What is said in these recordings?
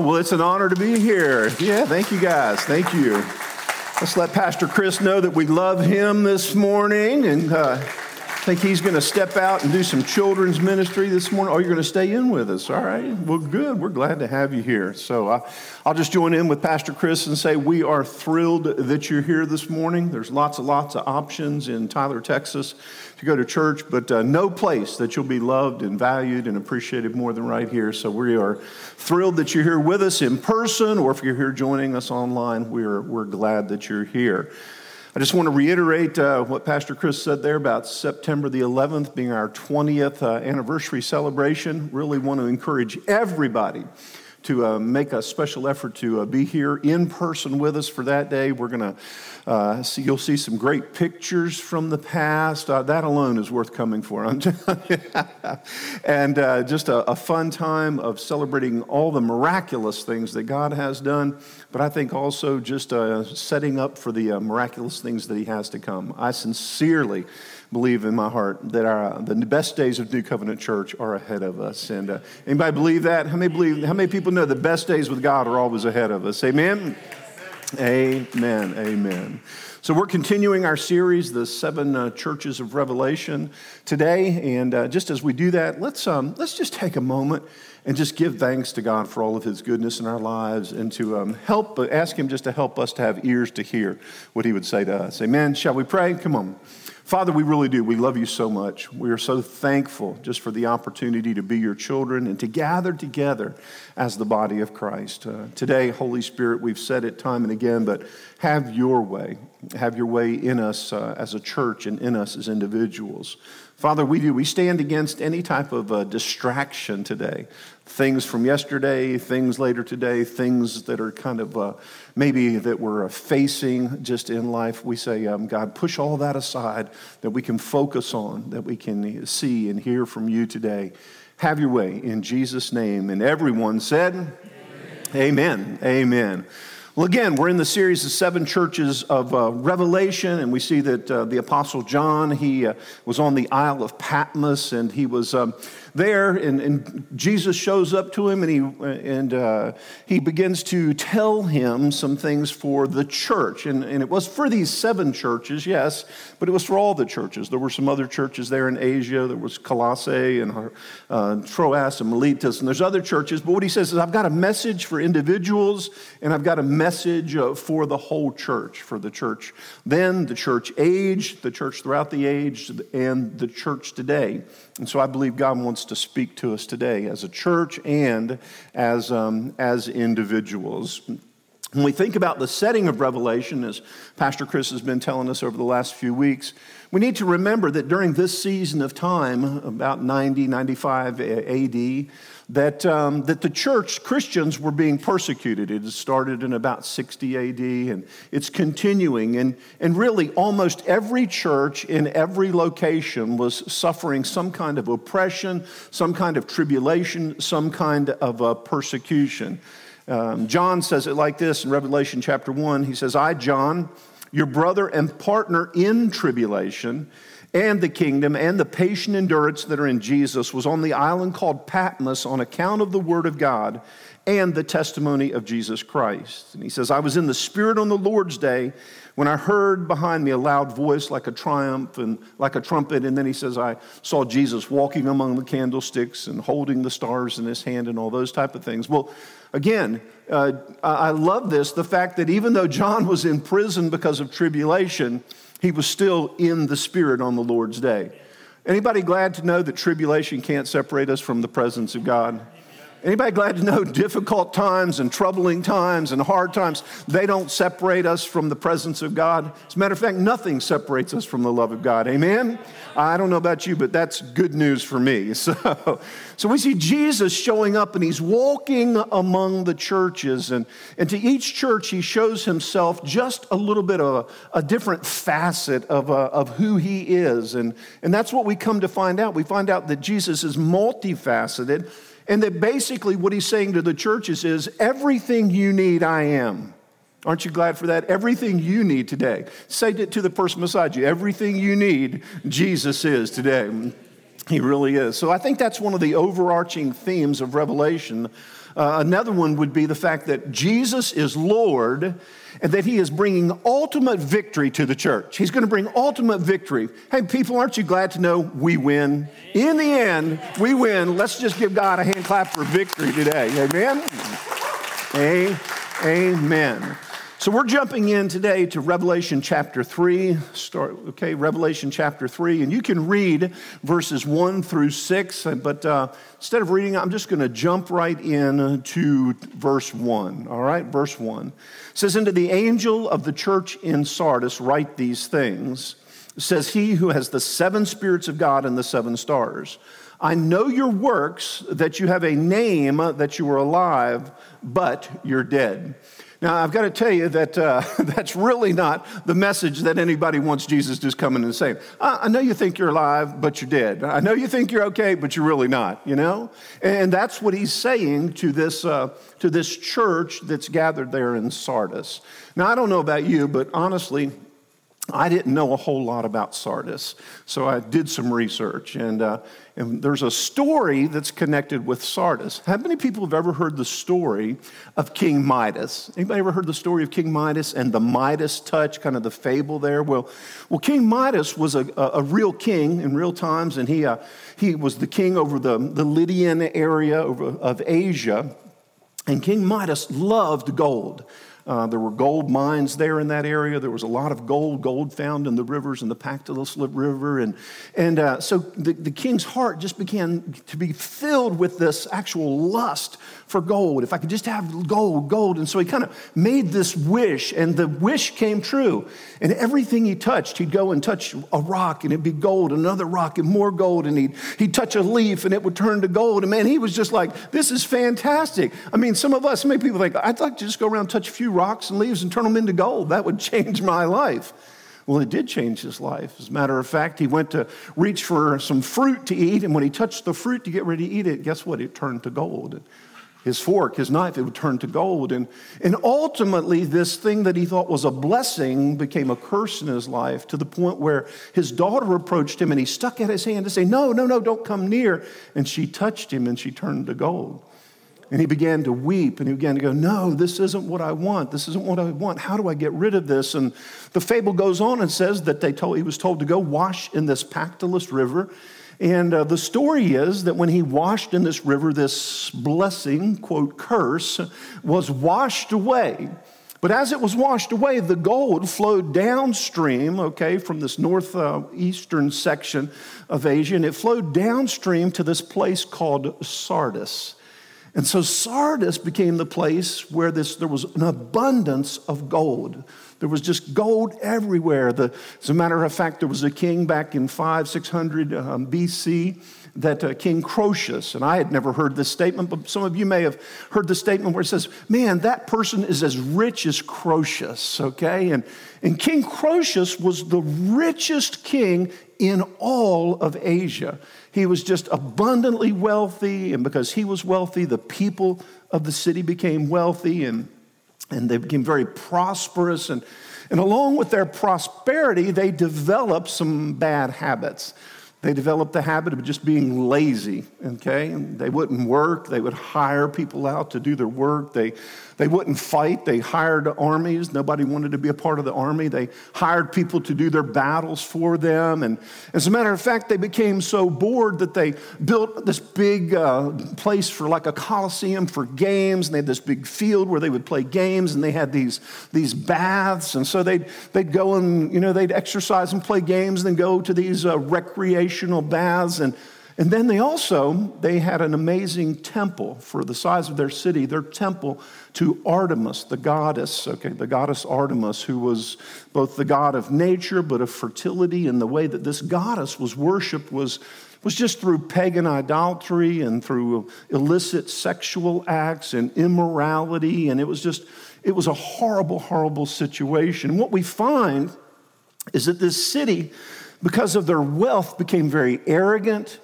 Well, it's an honor to be here. Yeah, thank you guys. Thank you. Let's let Pastor Chris know that we love him this morning and uh, think he's going to step out and do some children's ministry this morning. Oh, you're going to stay in with us. All right. Well, good. We're glad to have you here. So uh, I'll just join in with Pastor Chris and say we are thrilled that you're here this morning. There's lots and lots of options in Tyler, Texas to go to church, but uh, no place that you'll be loved and valued and appreciated more than right here. So we are thrilled that you're here with us in person, or if you're here joining us online, we're, we're glad that you're here. Just want to reiterate uh, what Pastor Chris said there about September the 11th being our 20th uh, anniversary celebration. Really want to encourage everybody to uh, make a special effort to uh, be here in person with us for that day. We're going to uh, see, you'll see some great pictures from the past. Uh, that alone is worth coming for. and uh, just a, a, fun time of celebrating all the miraculous things that God has done, but I think also just uh, setting up for the miraculous things that He has to come. I sincerely believe in my heart that our, the best days of New Covenant Church are ahead of us. And uh, anybody believe that? How many believe? How many people know the best days with God are always ahead of us? Amen. Amen. Amen. So, we're continuing our series, The Seven uh, Churches of Revelation, today. And uh, just as we do that, let's, um, let's just take a moment and just give thanks to God for all of His goodness in our lives and to um, help, uh, ask Him just to help us to have ears to hear what He would say to us. Amen. Shall we pray? Come on. Father, we really do. We love you so much. We are so thankful just for the opportunity to be your children and to gather together as the body of Christ. Uh, today, Holy Spirit, we've said it time and again, but have your way. Have your way in us uh, as a church and in us as individuals. Father, we do. We stand against any type of uh, distraction today. Things from yesterday, things later today, things that are kind of uh, maybe that we're facing just in life. We say, um, God, push all that aside that we can focus on, that we can see and hear from you today. Have your way in Jesus' name. And everyone said, Amen. Amen. Amen. Well, again, we're in the series of seven churches of uh, Revelation, and we see that uh, the Apostle John, he uh, was on the Isle of Patmos, and he was um, there, and, and, Jesus shows up to him, and, he, and uh, he begins to tell him some things for the church. And, and it was for these seven churches, yes, but it was for all the churches. There were some other churches there in Asia. There was Colossae and uh, Troas and Miletus, and there's other churches. But what he says is, I've got a message for individuals, and I've got a message uh, for the whole church, for the church then, the church age, the church throughout the age, and the church today. And so I believe God wants to speak to us today as a church and as, um, as individuals. When we think about the setting of Revelation, as Pastor Chris has been telling us over the last few weeks, we need to remember that during this season of time, about 90, 95 AD, that, um, that the church, Christians, were being persecuted. It started in about 60 AD and it's continuing. And, and really, almost every church in every location was suffering some kind of oppression, some kind of tribulation, some kind of uh, persecution. Um, John says it like this in Revelation chapter 1. He says, I, John, your brother and partner in tribulation and the kingdom and the patient endurance that are in Jesus was on the island called Patmos on account of the word of God and the testimony of Jesus Christ. And he says, I was in the Spirit on the Lord's day when I heard behind me a loud voice like a triumph and like a trumpet. And then he says, I saw Jesus walking among the candlesticks and holding the stars in his hand and all those type of things. Well, again, uh, I love this the fact that even though John was in prison because of tribulation, he was still in the Spirit on the Lord's day. Anybody glad to know that tribulation can't separate us from the presence of God? Anybody glad to know difficult times and troubling times and hard times, they don't separate us from the presence of God? As a matter of fact, nothing separates us from the love of God. Amen? I don't know about you, but that's good news for me. So, so we see Jesus showing up and he's walking among the churches. And, and to each church, he shows himself just a little bit of a, a different facet of, uh, of who he is. And, and that's what we come to find out. We find out that Jesus is multifaceted and that basically what he's saying to the churches is everything you need, I am. Aren't you glad for that? Everything you need today. Say it to the person beside you. Everything you need, Jesus is today. He really is. So I think that's one of the overarching themes of Revelation Uh, another one would be the fact that Jesus is Lord and that he is bringing ultimate victory to the church. He's going to bring ultimate victory. Hey, people, aren't you glad to know we win? In the end, we win. Let's just give God a hand clap for victory today. Amen? Amen. So we're jumping in today to Revelation chapter 3. Start, okay, Revelation chapter 3. And you can read verses 1 through 6, but uh, instead of reading, I'm just going to jump right in to verse 1. All right, verse 1. It says, Into the angel of the church in Sardis, write these things. It says, He who has the seven spirits of God and the seven stars. I know your works, that you have a name, that you are alive, but you're dead. Now, I've got to tell you that uh, that's really not the message that anybody wants Jesus to just coming and saying. I, I, know you think you're alive, but you're dead. I know you think you're okay, but you're really not, you know? And that's what he's saying to this, uh, to this church that's gathered there in Sardis. Now, I don't know about you, but honestly, I didn't know a whole lot about Sardis, so I did some research, and, uh, and there's a story that's connected with Sardis. How many people have ever heard the story of King Midas? Anybody ever heard the story of King Midas and the Midas touch, kind of the fable there? Well, well King Midas was a, a, a real king in real times, and he, uh, he was the king over the, the Lydian area of Asia, and King Midas loved gold. Uh, there were gold mines there in that area. There was a lot of gold, gold found in the rivers in the Pactolus River. And, and uh, so the, the king's heart just began to be filled with this actual lust for gold. If I could just have gold, gold. And so he kind of made this wish, and the wish came true. And everything he touched, he'd go and touch a rock, and it'd be gold, another rock, and more gold. And he'd, he'd touch a leaf, and it would turn to gold. And man, he was just like, this is fantastic. I mean, some of us, many people think, I'd like to just go around and touch a few rocks and leaves and turn them into gold. That would change my life. Well, it did change his life. As a matter of fact, he went to reach for some fruit to eat, and when he touched the fruit to get ready to eat it, guess what? It turned to gold his fork, his knife, it would turn to gold. And, and ultimately, this thing that he thought was a blessing became a curse in his life to the point where his daughter approached him and he stuck out his hand to say, No, no, no, don't come near. And she touched him and she turned to gold. And he began to weep and he began to go, No, this isn't what I want. This isn't what I want. How do I get rid of this? And the fable goes on and says that they told, he was told to go wash in this Pactolus River. And uh, the story is that when he washed in this river, this blessing, quote, curse, was washed away. But as it was washed away, the gold flowed downstream, okay, from this northeastern uh, section of Asia, and it flowed downstream to this place called Sardis. And so Sardis became the place where this, there was an abundance of gold. There was just gold everywhere. The, as a matter of fact, there was a king back in 5, 600 um, BC that uh, King Croesus, and I had never heard this statement, but some of you may have heard the statement where it says, Man, that person is as rich as Croesus, okay? And, and King Croesus was the richest king in all of Asia. He was just abundantly wealthy, and because he was wealthy, the people of the city became wealthy and, and they became very prosperous. And, and along with their prosperity, they developed some bad habits. They developed the habit of just being lazy, okay? They wouldn't work. They would hire people out to do their work. They, they wouldn't fight. They hired armies. Nobody wanted to be a part of the army. They hired people to do their battles for them. And as a matter of fact, they became so bored that they built this big uh, place for like a coliseum for games. And they had this big field where they would play games. And they had these, these baths. And so they'd, they'd go and, you know, they'd exercise and play games and then go to these uh, recreational baths and and then they also they had an amazing temple for the size of their city their temple to artemis the goddess okay the goddess artemis who was both the god of nature but of fertility and the way that this goddess was worshiped was was just through pagan idolatry and through illicit sexual acts and immorality and it was just it was a horrible horrible situation what we find is that this city because of their wealth, became very arrogant.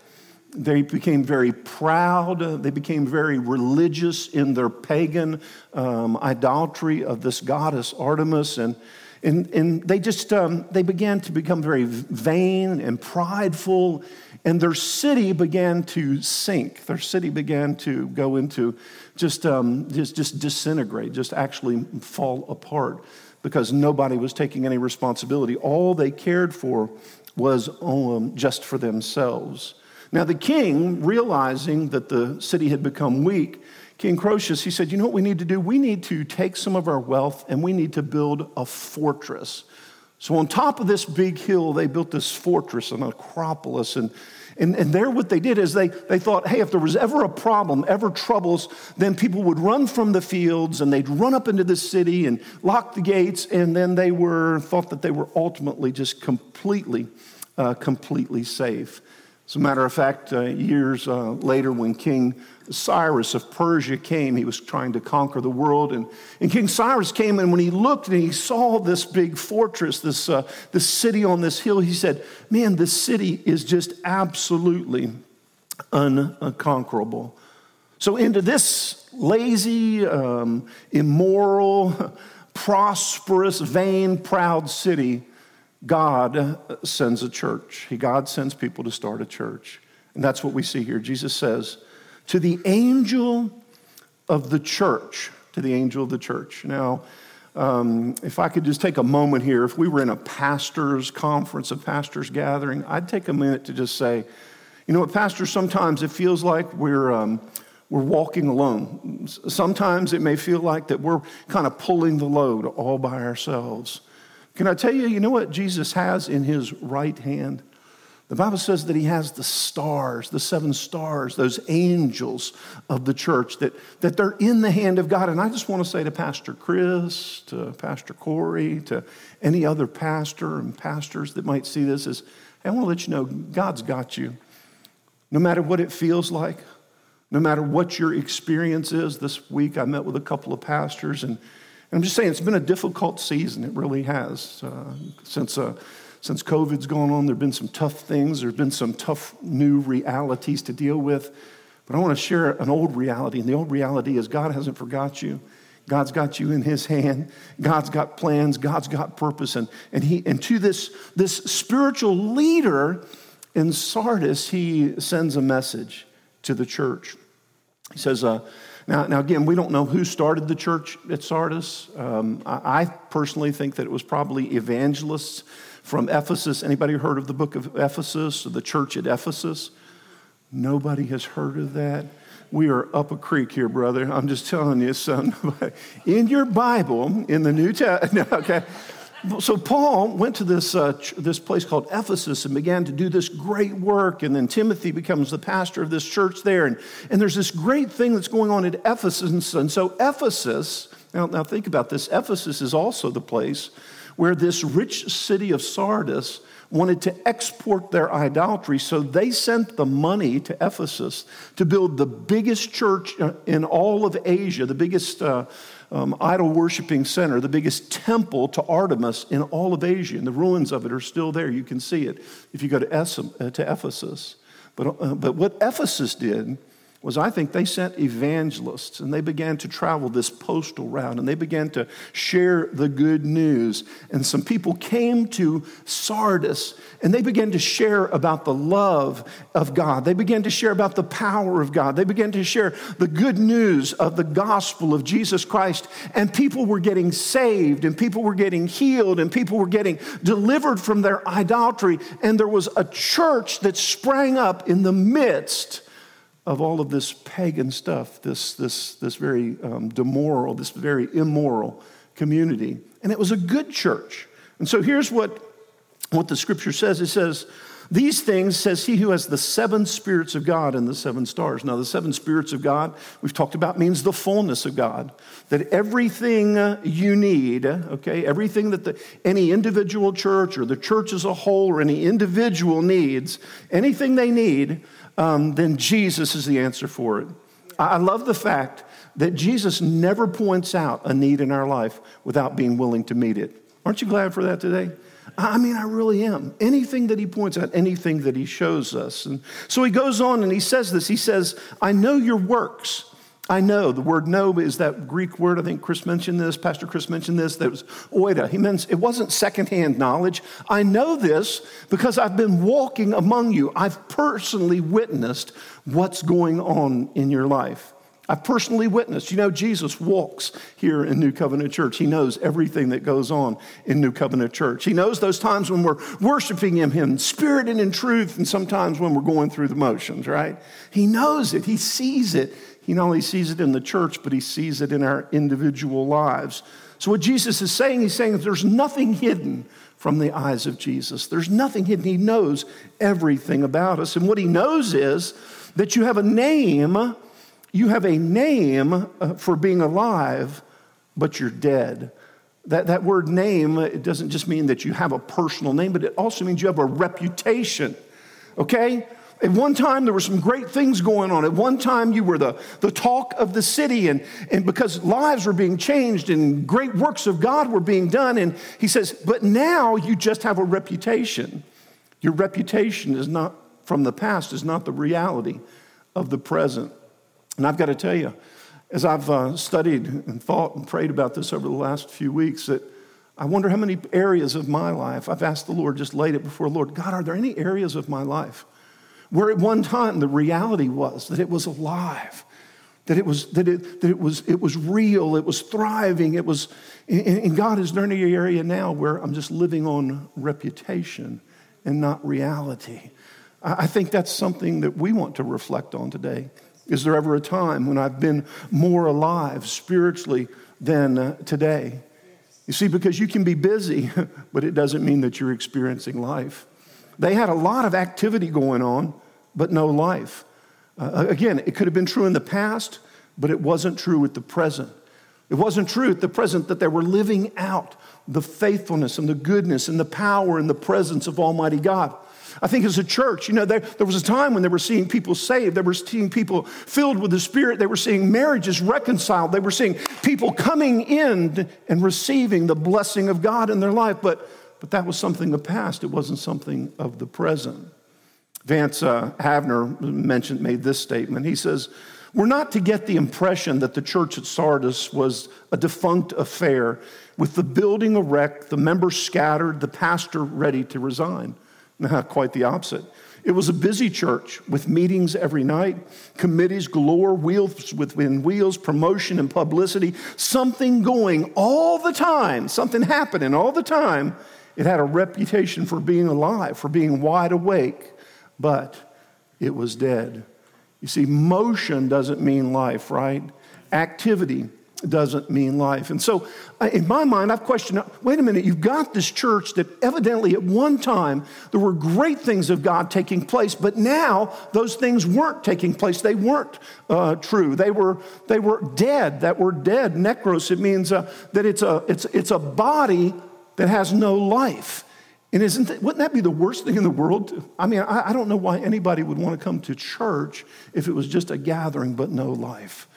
They became very proud. They became very religious in their pagan um, idolatry of this goddess Artemis. And, and, and they just um, they began to become very vain and prideful and their city began to sink. Their city began to go into just, um, just, just disintegrate, just actually fall apart because nobody was taking any responsibility. All they cared for was um, just for themselves. Now, the king, realizing that the city had become weak, King Croesus, he said, You know what we need to do? We need to take some of our wealth and we need to build a fortress. So, on top of this big hill, they built this fortress, an acropolis, and and, and there, what they did is they, they thought, hey, if there was ever a problem, ever troubles, then people would run from the fields and they'd run up into the city and lock the gates, and then they were thought that they were ultimately just completely, uh, completely safe. As a matter of fact, uh, years uh, later, when King Cyrus of Persia came, he was trying to conquer the world. And, and King Cyrus came, and when he looked and he saw this big fortress, this, uh, this city on this hill, he said, Man, this city is just absolutely unconquerable. So, into this lazy, um, immoral, prosperous, vain, proud city, God sends a church. He, God sends people to start a church. And that's what we see here. Jesus says, To the angel of the church, to the angel of the church. Now, um, if I could just take a moment here, if we were in a pastor's conference, a pastor's gathering, I'd take a minute to just say, you know what, Pastor, sometimes it feels like we're. Um, we're walking alone. Sometimes it may feel like that we're kind of pulling the load all by ourselves. Can I tell you, you know what Jesus has in his right hand? The Bible says that he has the stars, the seven stars, those angels of the church, that, that they're in the hand of God. And I just want to say to Pastor Chris, to Pastor Corey, to any other pastor and pastors that might see this, is hey, I want to let you know God's got you. No matter what it feels like, no matter what your experience is. This week I met with a couple of pastors and and I'm just saying, it's been a difficult season. It really has. Uh, since, uh, since COVID's gone on, there have been some tough things. There have been some tough new realities to deal with. But I want to share an old reality. And the old reality is God hasn't forgot you. God's got you in his hand. God's got plans. God's got purpose. And, and, he, and to this, this spiritual leader in Sardis, he sends a message to the church. He says, uh, now, now, again, we don't know who started the church at Sardis. Um, I, I, personally think that it was probably evangelists from Ephesus. Anybody heard of the book of Ephesus or the church at Ephesus? Nobody has heard of that. We are up a creek here, brother. I'm just telling you, son. In your Bible, in the New Testament, no, okay. So Paul went to this, uh, ch- this place called Ephesus and began to do this great work. And then Timothy becomes the pastor of this church there. And, and there's this great thing that's going on at Ephesus. And so Ephesus, now, now think about this, Ephesus is also the place where this rich city of Sardis wanted to export their idolatry. So they sent the money to Ephesus to build the biggest church in all of Asia, the biggest uh, um, idol worshiping center, the biggest temple to Artemis in all of Asia. And the ruins of it are still there. You can see it if you go to, uh, Ephesus. But, uh, but what Ephesus did was I think they sent evangelists and they began to travel this postal route and they began to share the good news. And some people came to Sardis and they began to share about the love of God. They began to share about the power of God. They began to share the good news of the gospel of Jesus Christ. And people were getting saved and people were getting healed and people were getting delivered from their idolatry. And there was a church that sprang up in the midst of all of this pagan stuff, this, this, this very um, demoral, this very immoral community. And it was a good church. And so here's what, what the scripture says it says, these things says he who has the seven spirits of God and the seven stars. Now, the seven spirits of God, we've talked about, means the fullness of God. That everything you need, okay, everything that the, any individual church or the church as a whole or any individual needs, anything they need, um, then Jesus is the answer for it. I love the fact that Jesus never points out a need in our life without being willing to meet it. Aren't you glad for that today? I mean, I really am. Anything that he points out, anything that he shows us. And so he goes on and he says this. He says, I know your works. I know the word know is that Greek word. I think Chris mentioned this, Pastor Chris mentioned this, that was oida. He means it wasn't secondhand knowledge. I know this because I've been walking among you. I've personally witnessed what's going on in your life. I've personally witnessed. You know, Jesus walks here in New Covenant Church. He knows everything that goes on in New Covenant Church. He knows those times when we're worshiping Him, Him, spirit and in truth, and sometimes when we're going through the motions, right? He knows it. He sees it. He not only sees it in the church, but He sees it in our individual lives. So, what Jesus is saying, He's saying there's nothing hidden from the eyes of Jesus. There's nothing hidden. He knows everything about us. And what He knows is that you have a name you have a name uh, for being alive, but you're dead. That, that word name, it doesn't just mean that you have a personal name, but it also means you have a reputation. Okay? At one time, there were some great things going on. At one time, you were the, the talk of the city, and, and because lives were being changed and great works of God were being done. And he says, But now you just have a reputation. Your reputation is not from the past, is not the reality of the present. And I've got to tell you, as I've uh, studied and thought and prayed about this over the last few weeks, that I wonder how many areas of my life I've asked the Lord, just laid it before Lord, God, are there any areas of my life where at one time the reality was that it was alive, that it was that it that it was it was real, it was thriving, it was and God is there any area now where I'm just living on reputation and not reality. I think that's something that we want to reflect on today. Is there ever a time when I've been more alive spiritually than uh, today? You see, because you can be busy, but it doesn't mean that you're experiencing life. They had a lot of activity going on, but no life. Uh, again, it could have been true in the past, but it wasn't true at the present. It wasn't true at the present that they were living out the faithfulness and the goodness and the power and the presence of Almighty God. I think as a church, you know, there, there, was a time when they were seeing people saved. They were seeing people filled with the Spirit. They were seeing marriages reconciled. They were seeing people coming in and receiving the blessing of God in their life. But, but that was something of the past. It wasn't something of the present. Vance uh, Havner mentioned, made this statement. He says, We're not to get the impression that the church at Sardis was a defunct affair with the building a wreck, the members scattered, the pastor ready to resign. Quite the opposite. It was a busy church with meetings every night, committees galore, wheels within wheels, promotion and publicity, something going all the time, something happening all the time. It had a reputation for being alive, for being wide awake, but it was dead. You see, motion doesn't mean life, right? Activity doesn't mean life. And so, in my mind, I've questioned wait a minute, you've got this church that evidently at one time there were great things of God taking place, but now those things weren't taking place. They weren't uh, true. They were, they were dead. That word dead, necros, it means uh, that it's a, it's, it's a body that has no life. And isn't that, wouldn't that be the worst thing in the world? I mean, I, I don't know why anybody would want to come to church if it was just a gathering but no life.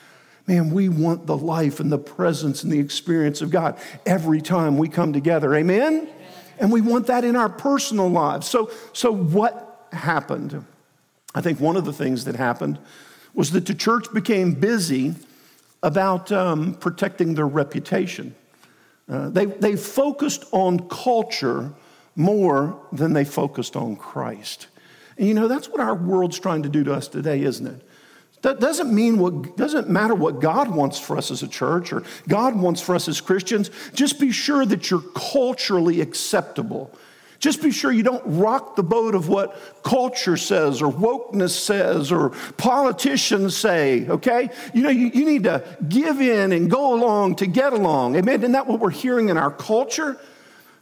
Man, we want the life and the presence and the experience of God every time we come together. Amen? And we want that in our personal lives. So, so what happened? I think one of the things that happened was that the church became busy about um, protecting their reputation. Uh, they, they focused on culture more than they focused on Christ. And you know, that's what our world's trying to do to us today, isn't it? That doesn't mean what doesn't matter what God wants for us as a church or God wants for us as Christians. Just be sure that you're culturally acceptable. Just be sure you don't rock the boat of what culture says or wokeness says or politicians say, okay? You know, you, you need to give in and go along to get along. Amen? Isn't that what we're hearing in our culture?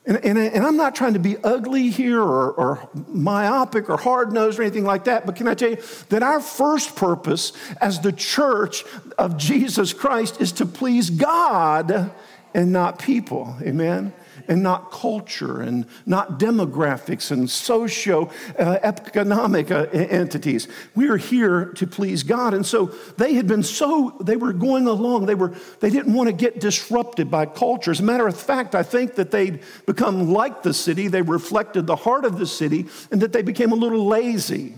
And, and, and, I'm not trying to be ugly here or, or myopic or hard nosed or anything like that, but can I tell you that our first purpose as the church of Jesus Christ is to please God and not people? Amen? And not culture and not demographics and socio-economic uh, entities. We are here to please God. And so they had been so, they were going along. They, were, they didn't want to get disrupted by culture. As a matter of fact, I think that they'd become like the city. They reflected the heart of the city and that they became a little lazy.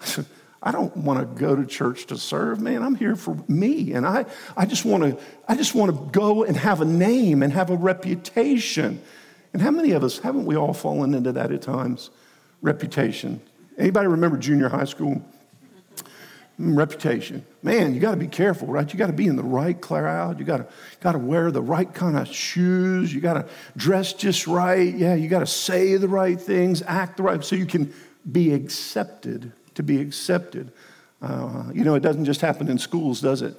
I don't want to go to church to serve, man. I'm here for me. And I, I just want to I just want to go and have a name and have a reputation. And how many of us haven't we all fallen into that at times? Reputation. Anybody remember junior high school? Mm, reputation. Man, you got to be careful, right? You got to be in the right crowd. You got to got to wear the right kind of shoes. You got to dress just right. Yeah, you got to say the right things, act the right, so you can be accepted to be accepted. Uh, you know, it doesn't just happen in schools, does it?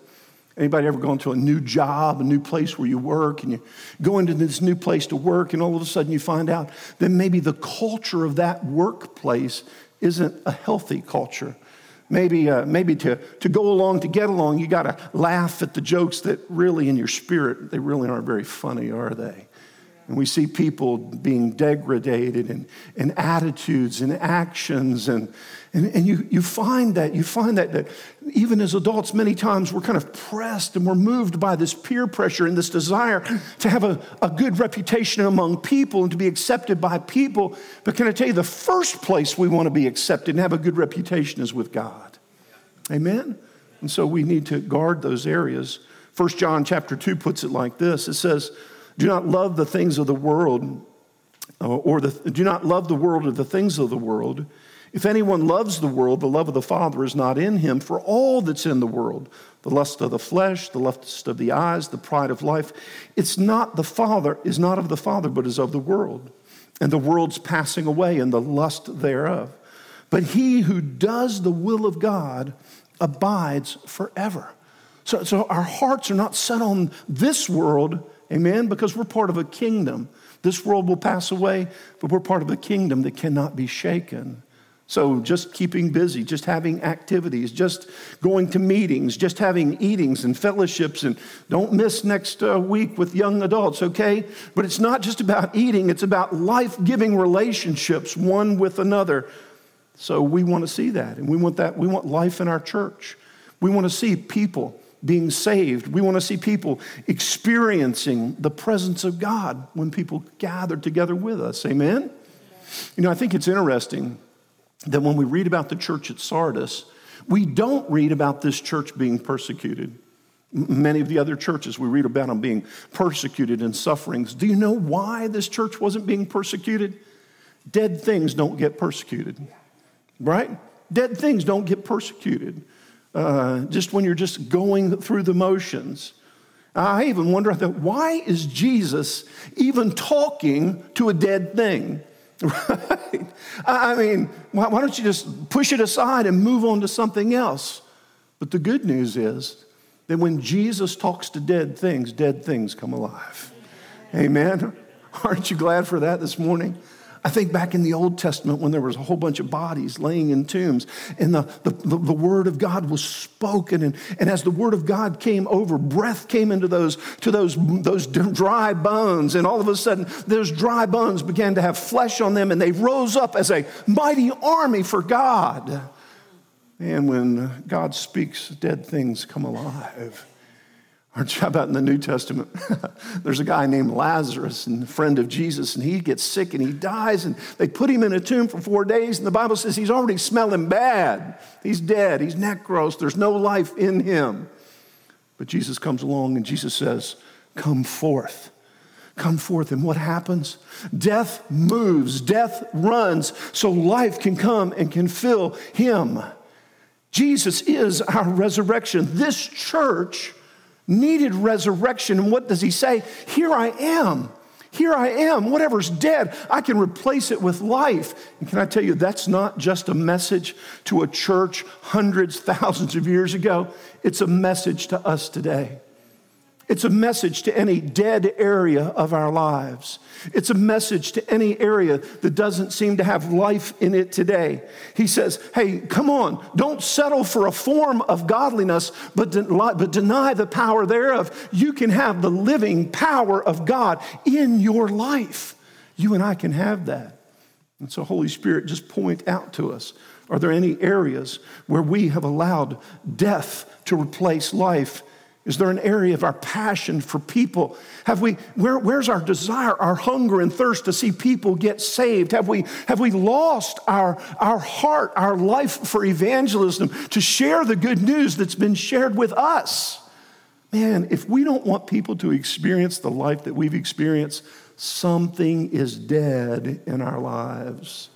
Anybody ever gone to a new job, a new place where you work, and you go into this new place to work, and all of a sudden you find out that maybe the culture of that workplace isn't a healthy culture. Maybe, uh, maybe to, to go along, to get along, you got to laugh at the jokes that really, in your spirit, they really aren't very funny, are they? And we see people being degraded in, in attitudes and actions. And, and, and you, you find that, you find that, that even as adults, many times we're kind of pressed and we're moved by this peer pressure and this desire to have a, a good reputation among people and to be accepted by people. But can I tell you, the first place we want to be accepted and have a good reputation is with God. Amen? And so we need to guard those areas. First John chapter 2 puts it like this. It says, do not love the things of the world, uh, or the, do not love the world or the things of the world. If anyone loves the world, the love of the Father is not in him. For all that's in the world, the lust of the flesh, the lust of the eyes, the pride of life, it's not the Father, is not of the Father, but is of the world. And the world's passing away and the lust thereof. But he who does the will of God abides forever. So, so our hearts are not set on this world Amen? Because we're part of a kingdom. This world will pass away, but we're part of a kingdom that cannot be shaken. So, just keeping busy, just having activities, just going to meetings, just having eatings and fellowships, and don't miss next uh, week with young adults, okay? But it's not just about eating, it's about life giving relationships one with another. So, we want to see that, and we want that. We want life in our church. We want to see people being saved. We want to see people experiencing the presence of God when people gather together with us. Amen? You know, I think it's interesting that when we read about the church at Sardis, we don't read about this church being persecuted. Many of the other churches, we read about them being persecuted and sufferings. Do you know why this church wasn't being persecuted? Dead things don't get persecuted, right? Dead things don't get persecuted uh, just when you're just going through the motions. I even wonder why is Jesus even talking to a dead thing? Right? I mean, why, why don't you just push it aside and move on to something else? But the good news is that when Jesus talks to dead things, dead things come alive. Amen. Aren't you glad for that this morning? I think back in the Old Testament when there was a whole bunch of bodies laying in tombs and the, the, the, the, Word of God was spoken. And, and as the Word of God came over, breath came into those, to those, those dry bones. And all of a sudden, those dry bones began to have flesh on them and they rose up as a mighty army for God. And when God speaks, dead things come alive. Or how about in the New Testament? There's a guy named Lazarus, and a friend of Jesus, and he gets sick and he dies, and they put him in a tomb for four days, and the Bible says he's already smelling bad. He's dead, he's necros, there's no life in him. But Jesus comes along and Jesus says, Come forth. Come forth. And what happens? Death moves, death runs, so life can come and can fill him. Jesus is our resurrection. This church needed resurrection. And what does he say? Here I am. Here I am. Whatever's dead, I can replace it with life. And can I tell you, that's not just a message to a church hundreds, thousands of years ago, it's a message to us today. It's a message to any dead area of our lives. It's a message to any area that doesn't seem to have life in it today. He says, Hey, come on, don't settle for a form of godliness, but, but deny the power thereof. You can have the living power of God in your life. You and I can have that. And so, Holy Spirit, just point out to us are there any areas where we have allowed death to replace life Is there an area of our passion for people? Have we, where, where's our desire, our hunger and thirst to see people get saved? Have we, have we lost our, our heart, our life for evangelism to share the good news that's been shared with us? Man, if we don't want people to experience the life that we've experienced, something is dead in our lives.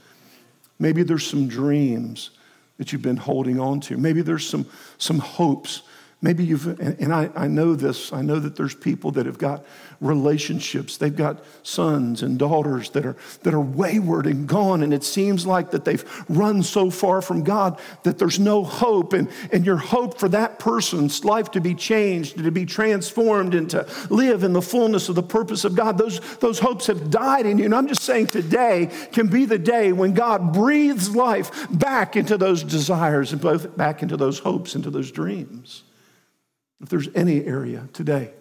Maybe there's some dreams that you've been holding on to. Maybe there's some, some hopes Maybe you've, and I, I know this, I know that there's people that have got relationships. They've got sons and daughters that are, that are wayward and gone, and it seems like that they've run so far from God that there's no hope. And, and your hope for that person's life to be changed, to be transformed, and to live in the fullness of the purpose of God, those, those hopes have died in you. And I'm just saying today can be the day when God breathes life back into those desires and both back into those hopes, into those dreams. If there's any area today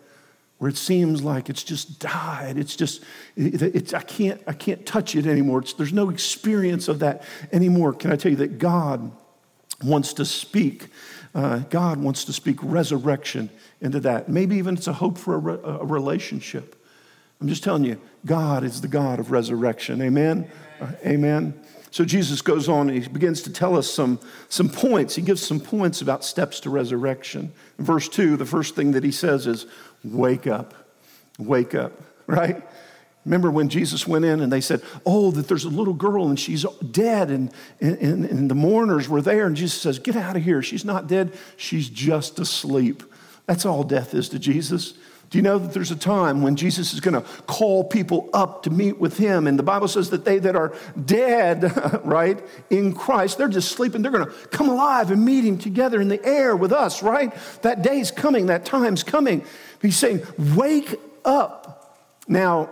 where it seems like it's just died, it's just, it, it's, I, can't, I can't touch it anymore, it's, there's no experience of that anymore, can I tell you that God wants to speak? Uh, God wants to speak resurrection into that. Maybe even it's a hope for a, re- a relationship. I'm just telling you, God is the God of resurrection. Amen? Amen. Uh, amen. So Jesus goes on and he begins to tell us some, some points. He gives some points about steps to resurrection. In verse 2, the first thing that he says is, Wake up, wake up, right? Remember when Jesus went in and they said, Oh, that there's a little girl and she's dead, and, and, and the mourners were there. And Jesus says, Get out of here. She's not dead, she's just asleep. That's all death is to Jesus. Do you know that there's a time when Jesus is going to call people up to meet with him? And the Bible says that they that are dead, right, in Christ, they're just sleeping. They're going to come alive and meet him together in the air with us, right? That day's coming, that time's coming. He's saying, wake up. Now,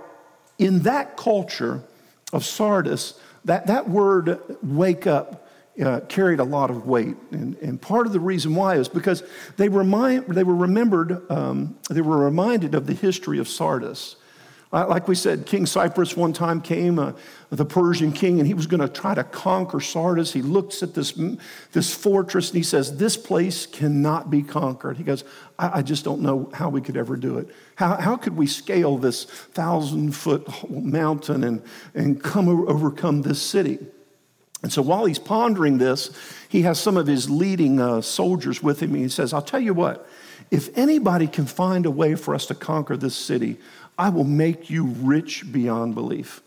in that culture of Sardis, that, that word wake up uh, carried a lot of weight. And, and, part of the reason why is because they, remind, they were remembered, um, they were reminded of the history of Sardis. Uh, like we said, King Cyrus one time came, uh, the Persian king, and he was going to try to conquer Sardis. He looks at this, this fortress and he says, This place cannot be conquered. He goes, I, I just don't know how we could ever do it. How, how could we scale this thousand foot mountain and, and come overcome this city? And so while he's pondering this, he has some of his leading uh, soldiers with him. And he says, I'll tell you what, if anybody can find a way for us to conquer this city, I will make you rich beyond belief.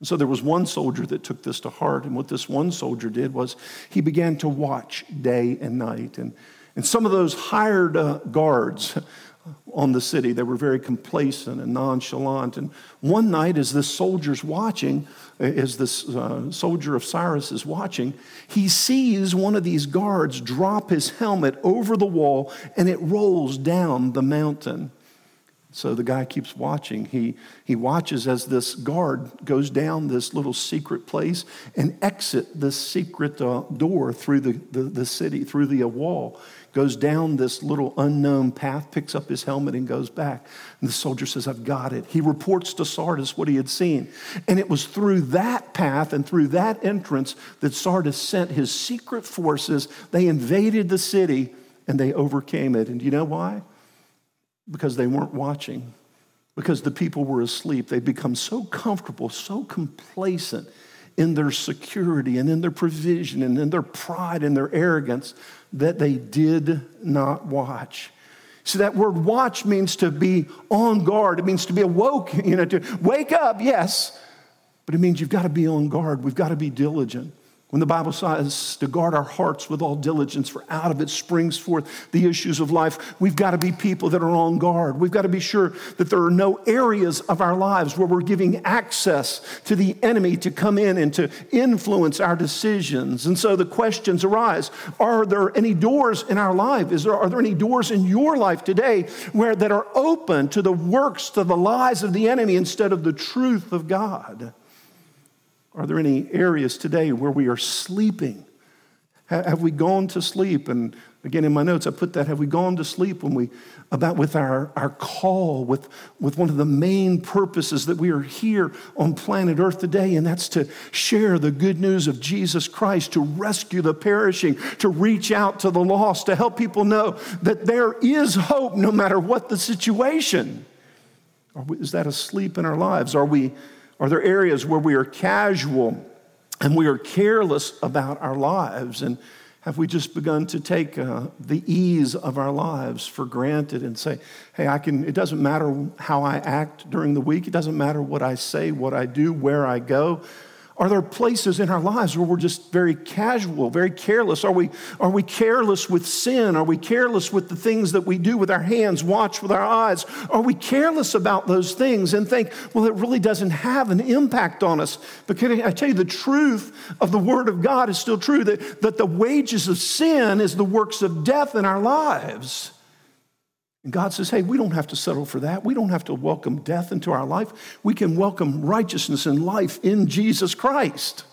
And so there was one soldier that took this to heart. And what this one soldier did was he began to watch day and night. And, and some of those hired uh, guards, on the city. They were very complacent and nonchalant. And one night, as this soldier's watching, as this uh, soldier of Cyrus is watching, he sees one of these guards drop his helmet over the wall and it rolls down the mountain. So the guy keeps watching. He, he watches as this guard goes down this little secret place and exit this secret uh, door through the, the, the, city, through the uh, wall goes down this little unknown path, picks up his helmet, and goes back. And the soldier says, I've got it. He reports to Sardis what he had seen. And it was through that path and through that entrance that Sardis sent his secret forces. They invaded the city and they overcame it. And you know why? Because they weren't watching, because the people were asleep. They'd become so comfortable, so complacent in their security and in their provision and in their pride and their arrogance that they did not watch. See, that word watch means to be on guard. It means to be awoke, you know, to wake up, yes, but it means you've got to be on guard. We've got to be diligent. When the Bible says to guard our hearts with all diligence, for out of it springs forth the issues of life, we've got to be people that are on guard. We've got to be sure that there are no areas of our lives where we're giving access to the enemy to come in and to influence our decisions. And so the questions arise Are there any doors in our life? Is there, are there any doors in your life today where that are open to the works, to the lies of the enemy instead of the truth of God? Are there any areas today where we are sleeping? Have we gone to sleep and Again, in my notes, I put that have we gone to sleep when we, about with our, our call, with, with one of the main purposes that we are here on planet Earth today, and that's to share the good news of Jesus Christ, to rescue the perishing, to reach out to the lost, to help people know that there is hope no matter what the situation. Is that asleep in our lives? Are, we, are there areas where we are casual and we are careless about our lives? And have we just begun to take uh, the ease of our lives for granted and say, hey, I can, it doesn't matter how I act during the week, it doesn't matter what I say, what I do, where I go. Are there places in our lives where we're just very casual, very careless? Are we, are we careless with sin? Are we careless with the things that we do with our hands, watch with our eyes? Are we careless about those things and think, well, it really doesn't have an impact on us? But can I tell you, the truth of the Word of God is still true that, that the wages of sin is the works of death in our lives. And God says, hey, we don't have to settle for that. We don't have to welcome death into our life. We can welcome righteousness and life in Jesus Christ.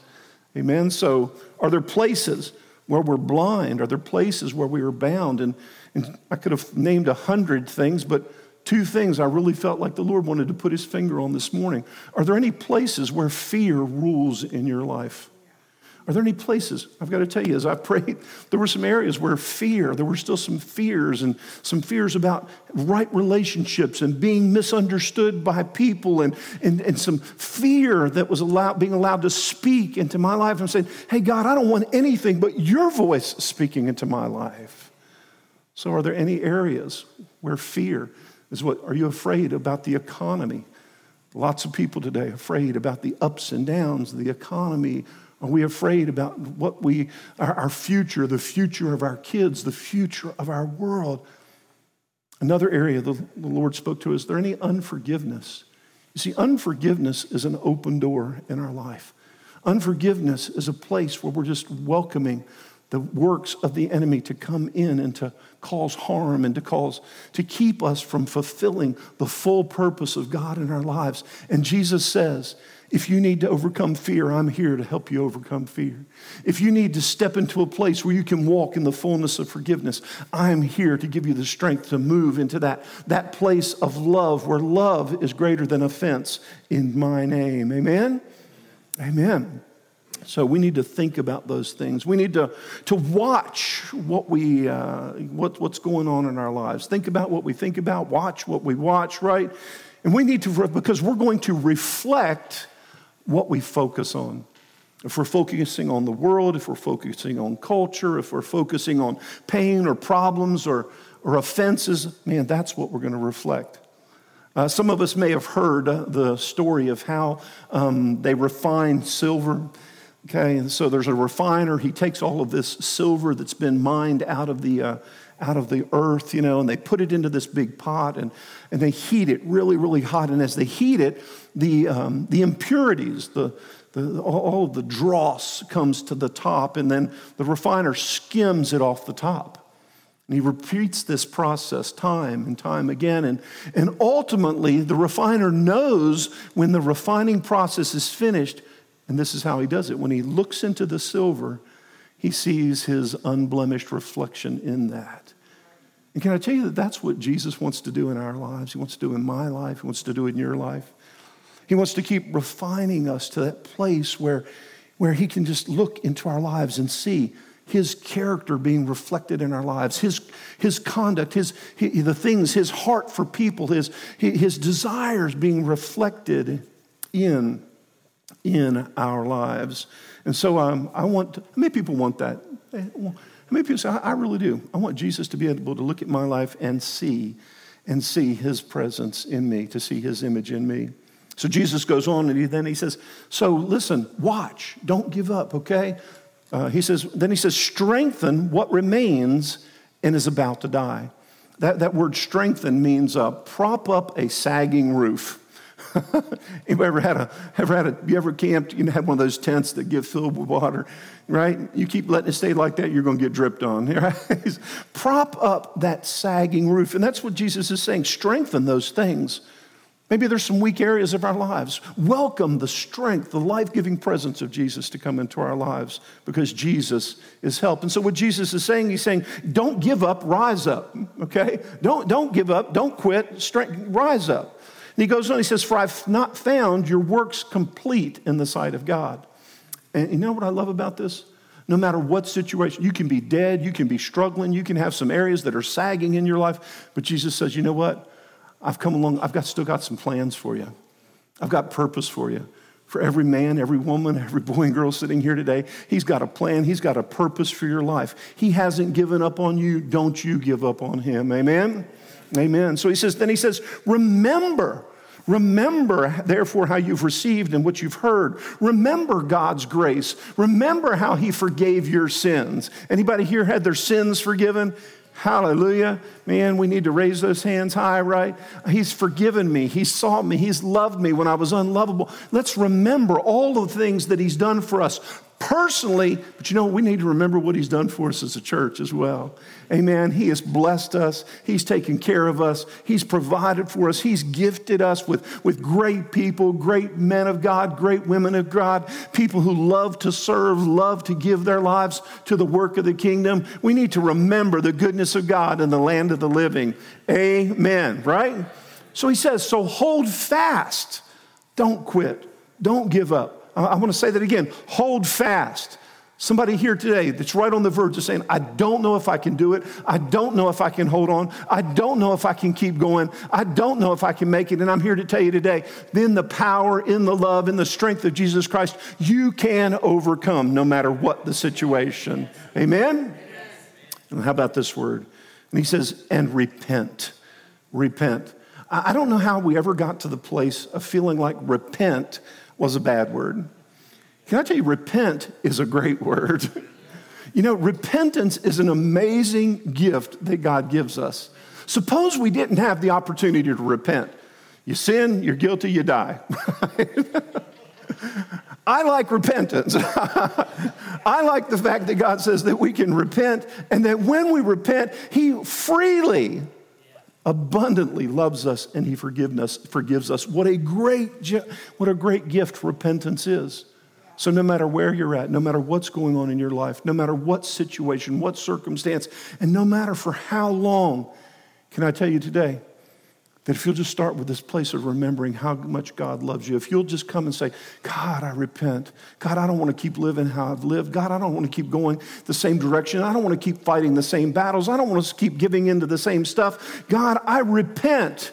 Amen. So, are there places where we're blind? Are there places where we are bound? And, and I could have named a hundred things, but two things I really felt like the Lord wanted to put his finger on this morning. Are there any places where fear rules in your life? Are there any places? I've got to tell you, as I prayed, there were some areas where fear, there were still some fears and some fears about right relationships and being misunderstood by people and, and, and some fear that was allowed, being allowed to speak into my life. I'm saying, hey, God, I don't want anything but your voice speaking into my life. So, are there any areas where fear is what? Are you afraid about the economy? Lots of people today afraid about the ups and downs of the economy are we afraid about what we, our, our future, the future of our kids, the future of our world? Another area the, the Lord spoke to is there any unforgiveness? You see, unforgiveness is an open door in our life. Unforgiveness is a place where we're just welcoming the works of the enemy to come in and to cause harm and to cause to keep us from fulfilling the full purpose of God in our lives. And Jesus says, if you need to overcome fear, I'm here to help you overcome fear. If you need to step into a place where you can walk in the fullness of forgiveness, I'm here to give you the strength to move into that, that place of love where love is greater than offense in my name. Amen? Amen. So we need to think about those things. We need to, to watch what we, uh, what, what's going on in our lives. Think about what we think about, watch what we watch, right? And we need to, because we're going to reflect what we focus on. If we're focusing on the world, if we're focusing on culture, if we're focusing on pain or problems or, or offenses, man, that's what we're going to reflect. Uh, some of us may have heard uh, the story of how um, they refine silver. Okay, so there's a refiner. He takes all of this silver that's been mined out of the uh, out of the earth, you know, and they put it into this big pot and, and they heat it really, really hot. And as they heat it, the, um, the impurities, the, the, all the dross comes to the top, and then the refiner skims it off the top. And he repeats this process time and time again. And, and ultimately, the refiner knows when the refining process is finished, and this is how he does it. When he looks into the silver, he sees his unblemished reflection in that. And can I tell you that that's what Jesus wants to do in our lives? He wants to do in my life, he wants to do in your life. He wants to keep refining us to that place where, where He can just look into our lives and see His character being reflected in our lives, His, his conduct, his, his the things, His heart for people, His, his desires being reflected in, in our lives. And so um, I want, how many people want that? How many people say, I really do. I want Jesus to be able to look at my life and see, and see his presence in me, to see his image in me. So Jesus goes on and he, then he says, So listen, watch, don't give up, okay? Uh, he says, then he says, strengthen what remains and is about to die. That, that word strengthen means uh, prop up a sagging roof. you ever had a ever had a you ever camped you know had one of those tents that get filled with water right you keep letting it stay like that you're going to get dripped on right prop up that sagging roof and that's what jesus is saying strengthen those things Maybe there's some weak areas of our lives. Welcome the strength, the life giving presence of Jesus to come into our lives because Jesus is help. And so, what Jesus is saying, he's saying, don't give up, rise up, okay? Don't, don't give up, don't quit, strength, rise up. And he goes on, he says, For I've not found your works complete in the sight of God. And you know what I love about this? No matter what situation, you can be dead, you can be struggling, you can have some areas that are sagging in your life, but Jesus says, You know what? I've come along, I've got, still got some plans for you. I've got purpose for you. For every man, every woman, every boy and girl sitting here today, he's got a plan, he's got a purpose for your life. He hasn't given up on you. Don't you give up on him. Amen? Amen. So he says, then he says, remember. Remember, therefore, how you've received and what you've heard. Remember God's grace. Remember how He forgave your sins. Anybody here had their sins forgiven? Hallelujah. Man, we need to raise those hands high, right? He's forgiven me. He saw me. He's loved me when I was unlovable. Let's remember all the things that He's done for us personally, but you know, we need to remember what He's done for us as a church as well. Amen. He has blessed us, He's taken care of us, He's provided for us, He's gifted us with, with great people, great men of God, great women of God, people who love to serve, love to give their lives to the work of the kingdom. We need to remember the goodness of God in the land of the living. Amen. Right? So He says, so hold fast, don't quit, don't give up. I want to say that again hold fast. Somebody here today that's right on the verge of saying, I don't know if I can do it. I don't know if I can hold on. I don't know if I can keep going. I don't know if I can make it. And I'm here to tell you today, in the power, in the love, in the strength of Jesus Christ, you can overcome no matter what the situation. Amen? And how about this word? And he says, and repent. Repent. I don't know how we ever got to the place of feeling like repent was a bad word. Can I tell you, repent is a great word. you know, repentance is an amazing gift that God gives us. Suppose we didn't have the opportunity to repent. You sin, you're guilty, you die. I like repentance. I like the fact that God says that we can repent and that when we repent, He freely abundantly loves us and he forgiveness, forgives us. What a great what a great gift repentance is. So no matter where you're at, no matter what's going on in your life, no matter what situation, what circumstance, and no matter for how long, can I tell you today, that if you'll just start with this place of remembering how much God loves you, if you'll just come and say, God, I repent. God, I don't want to keep living how I've lived. God, I don't want to keep going the same direction. I don't want to keep fighting the same battles. I don't want to keep giving into the same stuff. God, I repent.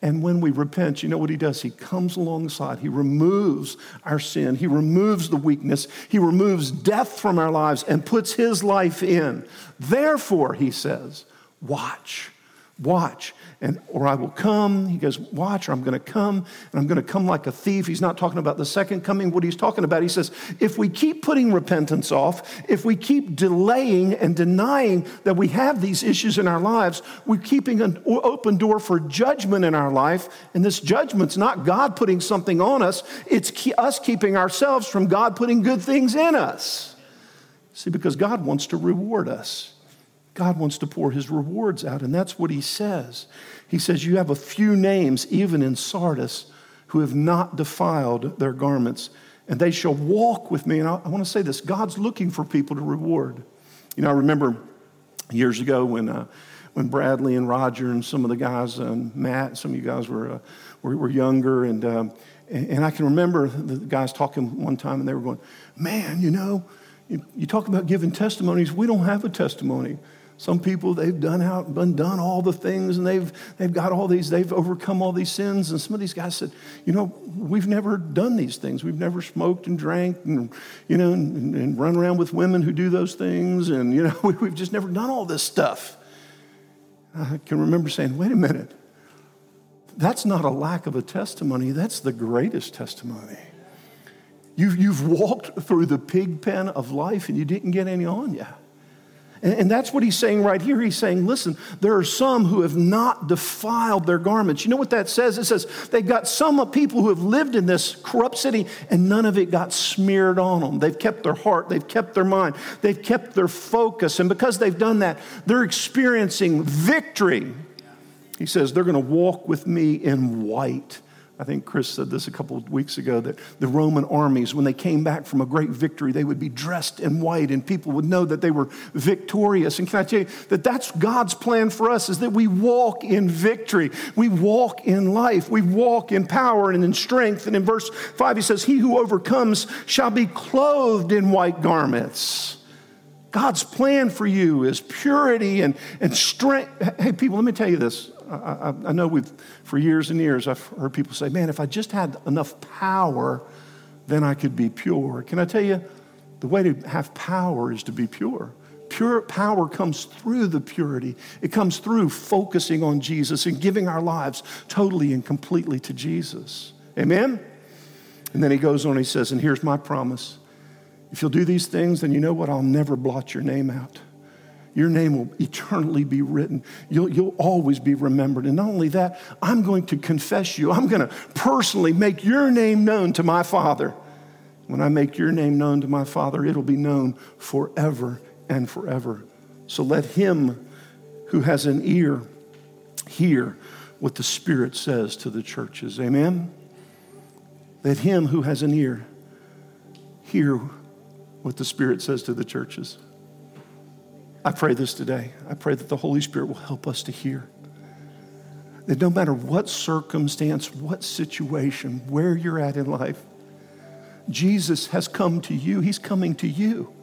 And when we repent, you know what he does? He comes alongside. He removes our sin. He removes the weakness. He removes death from our lives and puts his life in. Therefore, he says, watch, watch and or I will come. He goes, watch, or I'm going to come, and I'm going to come like a thief. He's not talking about the second coming. What he's talking about, he says, if we keep putting repentance off, if we keep delaying and denying that we have these issues in our lives, we're keeping an open door for judgment in our life. And this judgment's not God putting something on us, it's us keeping ourselves from God putting good things in us. See, because God wants to reward us. God wants to pour his rewards out, and that's what he says. He says, You have a few names, even in Sardis, who have not defiled their garments, and they shall walk with me. And I, I want to say this God's looking for people to reward. You know, I remember years ago when, uh, when Bradley and Roger and some of the guys, and Matt, some of you guys were, uh, were, were, younger, and, um, and, and I can remember the guys talking one time, and they were going, Man, you know, you talk about giving testimonies. We don't have a testimony. Some people, they've done out, done, done all the things and they've, they've got all these, they've overcome all these sins. And some of these guys said, you know, we've never done these things. We've never smoked and drank and, you know, and, and run around with women who do those things. And, you know, we've just never done all this stuff. I can remember saying, wait a minute. That's not a lack of a testimony. That's the greatest testimony. You've, you've walked through the pig pen of life and you didn't get any on you. And that's what he's saying right here. He's saying, listen, there are some who have not defiled their garments. You know what that says? It says they've got some people who have lived in this corrupt city and none of it got smeared on them. They've kept their heart, they've kept their mind, they've kept their focus. And because they've done that, they're experiencing victory. He says, they're going to walk with me in white I think Chris said this a couple of weeks ago that the Roman armies, when they came back from a great victory, they would be dressed in white and people would know that they were victorious. And can I tell you that that's God's plan for us is that we walk in victory. We walk in life. We walk in power and in strength. And in verse 5, he says, He who overcomes shall be clothed in white garments. God's plan for you is purity and, and strength. Hey, people, let me tell you this. I, I, know we've, for years and years, I've heard people say, man, if I just had enough power, then I could be pure. Can I tell you, the way to have power is to be pure. Pure power comes through the purity. It comes through focusing on Jesus and giving our lives totally and completely to Jesus. Amen? And then he goes on, he says, and here's my promise. If you'll do these things, then you know what? I'll never blot your name out your name will eternally be written. You'll, you'll always be remembered. And not only that, I'm going to confess you. I'm going to personally make your name known to my Father. When I make your name known to my Father, it'll be known forever and forever. So let him who has an ear hear what the Spirit says to the churches. Amen? Let him who has an ear hear what the Spirit says to the churches. I pray this today. I pray that the Holy Spirit will help us to hear. That no matter what circumstance, what situation, where you're at in life, Jesus has come to you. He's coming to you.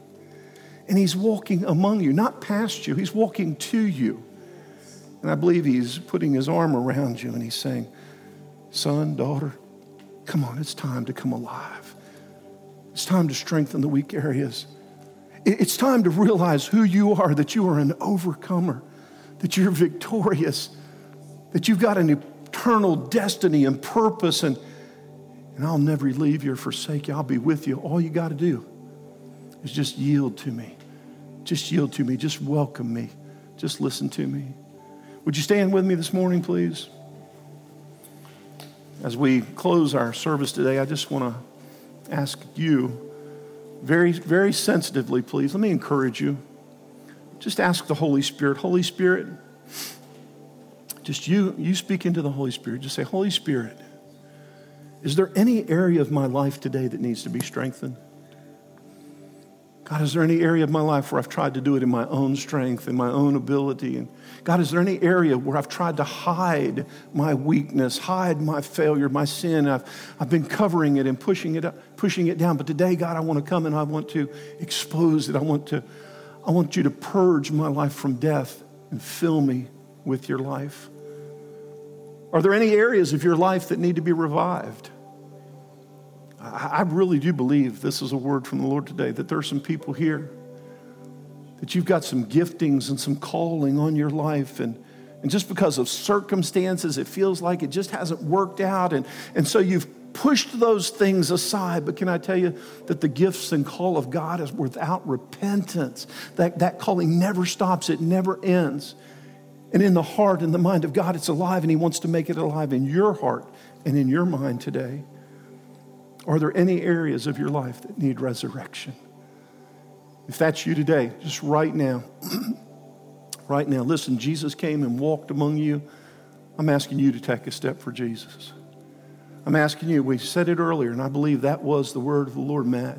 And He's walking among you, not past you, He's walking to you. And I believe He's putting His arm around you and He's saying, Son, daughter, come on, it's time to come alive. It's time to strengthen the weak areas. It's time to realize who you are, that you are an overcomer, that you're victorious, that you've got an eternal destiny and purpose, and, and I'll never leave you or forsake you. I'll be with you. All you got to do is just yield to me. Just yield to me. Just welcome me. Just listen to me. Would you stand with me this morning, please? As we close our service today, I just want to ask you very, very sensitively, please, let me encourage you. Just ask the Holy Spirit, Holy Spirit, just you, you speak into the Holy Spirit. Just say, Holy Spirit, is there any area of my life today that needs to be strengthened? God, is there any area of my life where I've tried to do it in my own strength, in my own ability? And God, is there any area where I've tried to hide my weakness, hide my failure, my sin? I've, I've been covering it and pushing it up, pushing it down. But today, God, I want to come and I want to expose it. I want to, I want you to purge my life from death and fill me with your life. Are there any areas of your life that need to be revived? I really do believe this is a word from the Lord today that there are some people here that you've got some giftings and some calling on your life and and just because of circumstances it feels like it just hasn't worked out and and so you've pushed those things aside. But can I tell you that the gifts and call of God is without repentance. That that calling never stops it never ends. And in the heart and the mind of God it's alive and he wants to make it alive in your heart and in your mind today are there any areas of your life that need resurrection? If that's you today, just right now, right now, listen, Jesus came and walked among you. I'm asking you to take a step for Jesus. I'm asking you, we said it earlier, and I believe that was the word of the Lord, Matt.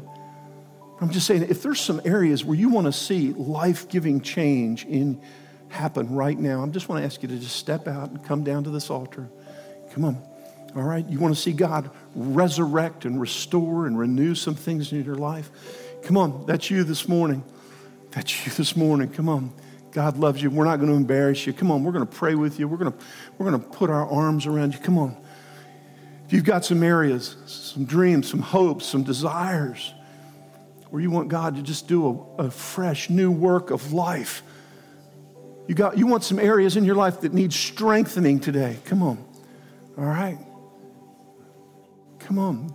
I'm just saying, if there's some areas where you want to see life giving change in happen right now, I just want to ask you to just step out and come down to this altar. Come on. All right? You want to see God resurrect and restore and renew some things in your life? Come on, that's you this morning. That's you this morning. Come on. God loves you. We're not going to embarrass you. Come on, we're going to pray with you. We're going to, we're going to put our arms around you. Come on. If you've got some areas, some dreams, some hopes, some desires, where you want God to just do a, a fresh, new work of life, you, got, you want some areas in your life that need strengthening today. Come on. All right. Come on.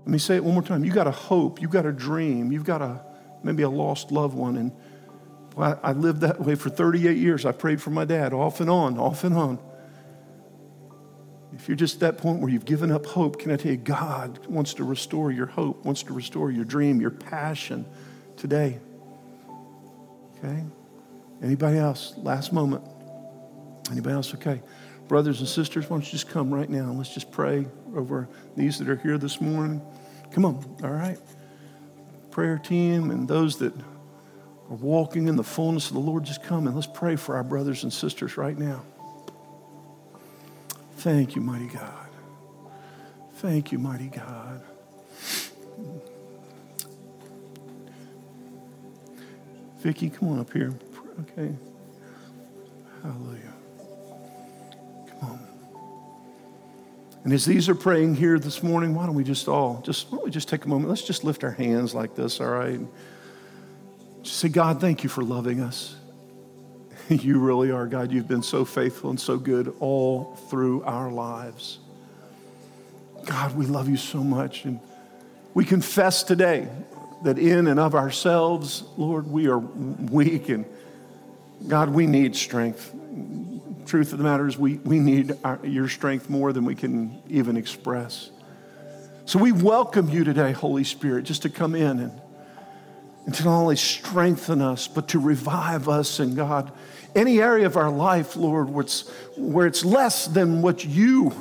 Let me say it one more time. You got a hope, you got a dream, you've got a maybe a lost loved one. And well, I, I lived that way for 38 years. I prayed for my dad off and on, off and on. If you're just at that point where you've given up hope, can I tell you, God wants to restore your hope, wants to restore your dream, your passion today. Okay? Anybody else? Last moment. Anybody else? Okay. Brothers and sisters, why don't you just come right now and let's just pray over these that are here this morning. Come on, all right? Prayer team and those that are walking in the fullness of the Lord, just come and let's pray for our brothers and sisters right now. Thank you, mighty God. Thank you, mighty God. Vicki, come on up here. Okay. Hallelujah. And as these are praying here this morning, why don't we just all just why don't we just take a moment? Let's just lift our hands like this, all right? Just say, God, thank you for loving us. You really are, God. You've been so faithful and so good all through our lives. God, we love you so much. And we confess today that in and of ourselves, Lord, we are weak and God, we need strength. Truth of the matter is, we, we need our, your strength more than we can even express. So we welcome you today, Holy Spirit, just to come in and, and to not only strengthen us, but to revive us. And God, any area of our life, Lord, where it's, where it's less than what you,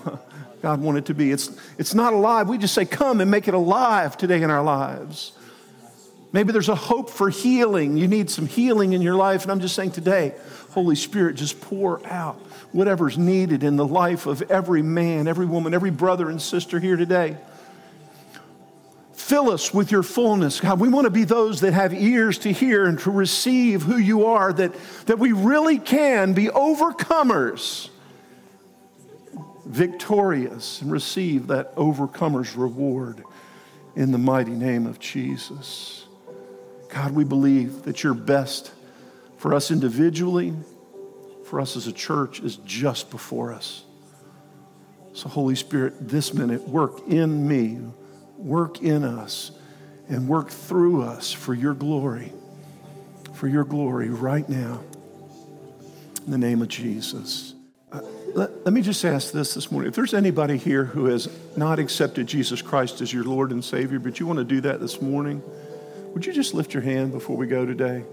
God, want it to be, it's, it's not alive. We just say, Come and make it alive today in our lives. Maybe there's a hope for healing. You need some healing in your life. And I'm just saying today, Holy Spirit, just pour out whatever's needed in the life of every man, every woman, every brother and sister here today. Fill us with your fullness. God, we want to be those that have ears to hear and to receive who you are, that, that we really can be overcomers, victorious, and receive that overcomer's reward in the mighty name of Jesus. God, we believe that your best for us individually, for us as a church, is just before us. So, Holy Spirit, this minute, work in me, work in us, and work through us for your glory, for your glory right now. In the name of Jesus. Uh, let, let me just ask this this morning. If there's anybody here who has not accepted Jesus Christ as your Lord and Savior, but you want to do that this morning, would you just lift your hand before we go today?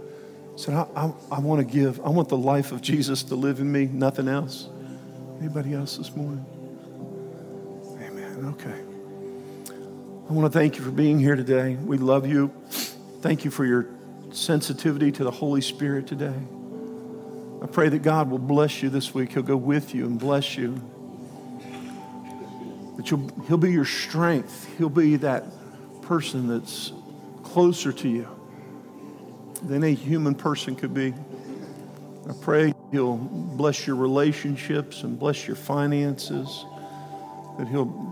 Say, I, I, I want to give, I want the life of Jesus to live in me, nothing else. Anybody else this morning? Amen. Okay. I want to thank you for being here today. We love you. Thank you for your sensitivity to the Holy Spirit today. I pray that God will bless you this week. He'll go with you and bless you. That you'll, he'll be your strength. He'll be that person that's closer to you than a human person could be. I pray He'll bless your relationships and bless your finances, that He'll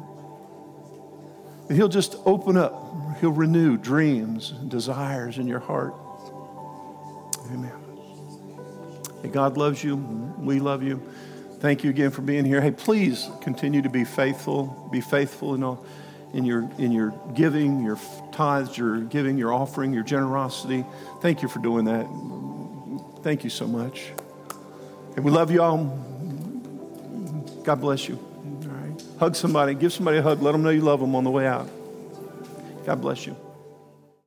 that He'll just open up, He'll renew dreams and desires in your heart. Amen. Hey, God loves you. We love you. Thank you again for being here. Hey, please continue to be faithful. Be faithful in all in your, in your giving, your tithes, your giving, your offering, your generosity. Thank you for doing that. Thank you so much. And we love you all. God bless you. All right. Hug somebody. Give somebody a hug. Let them know you love them on the way out. God bless you.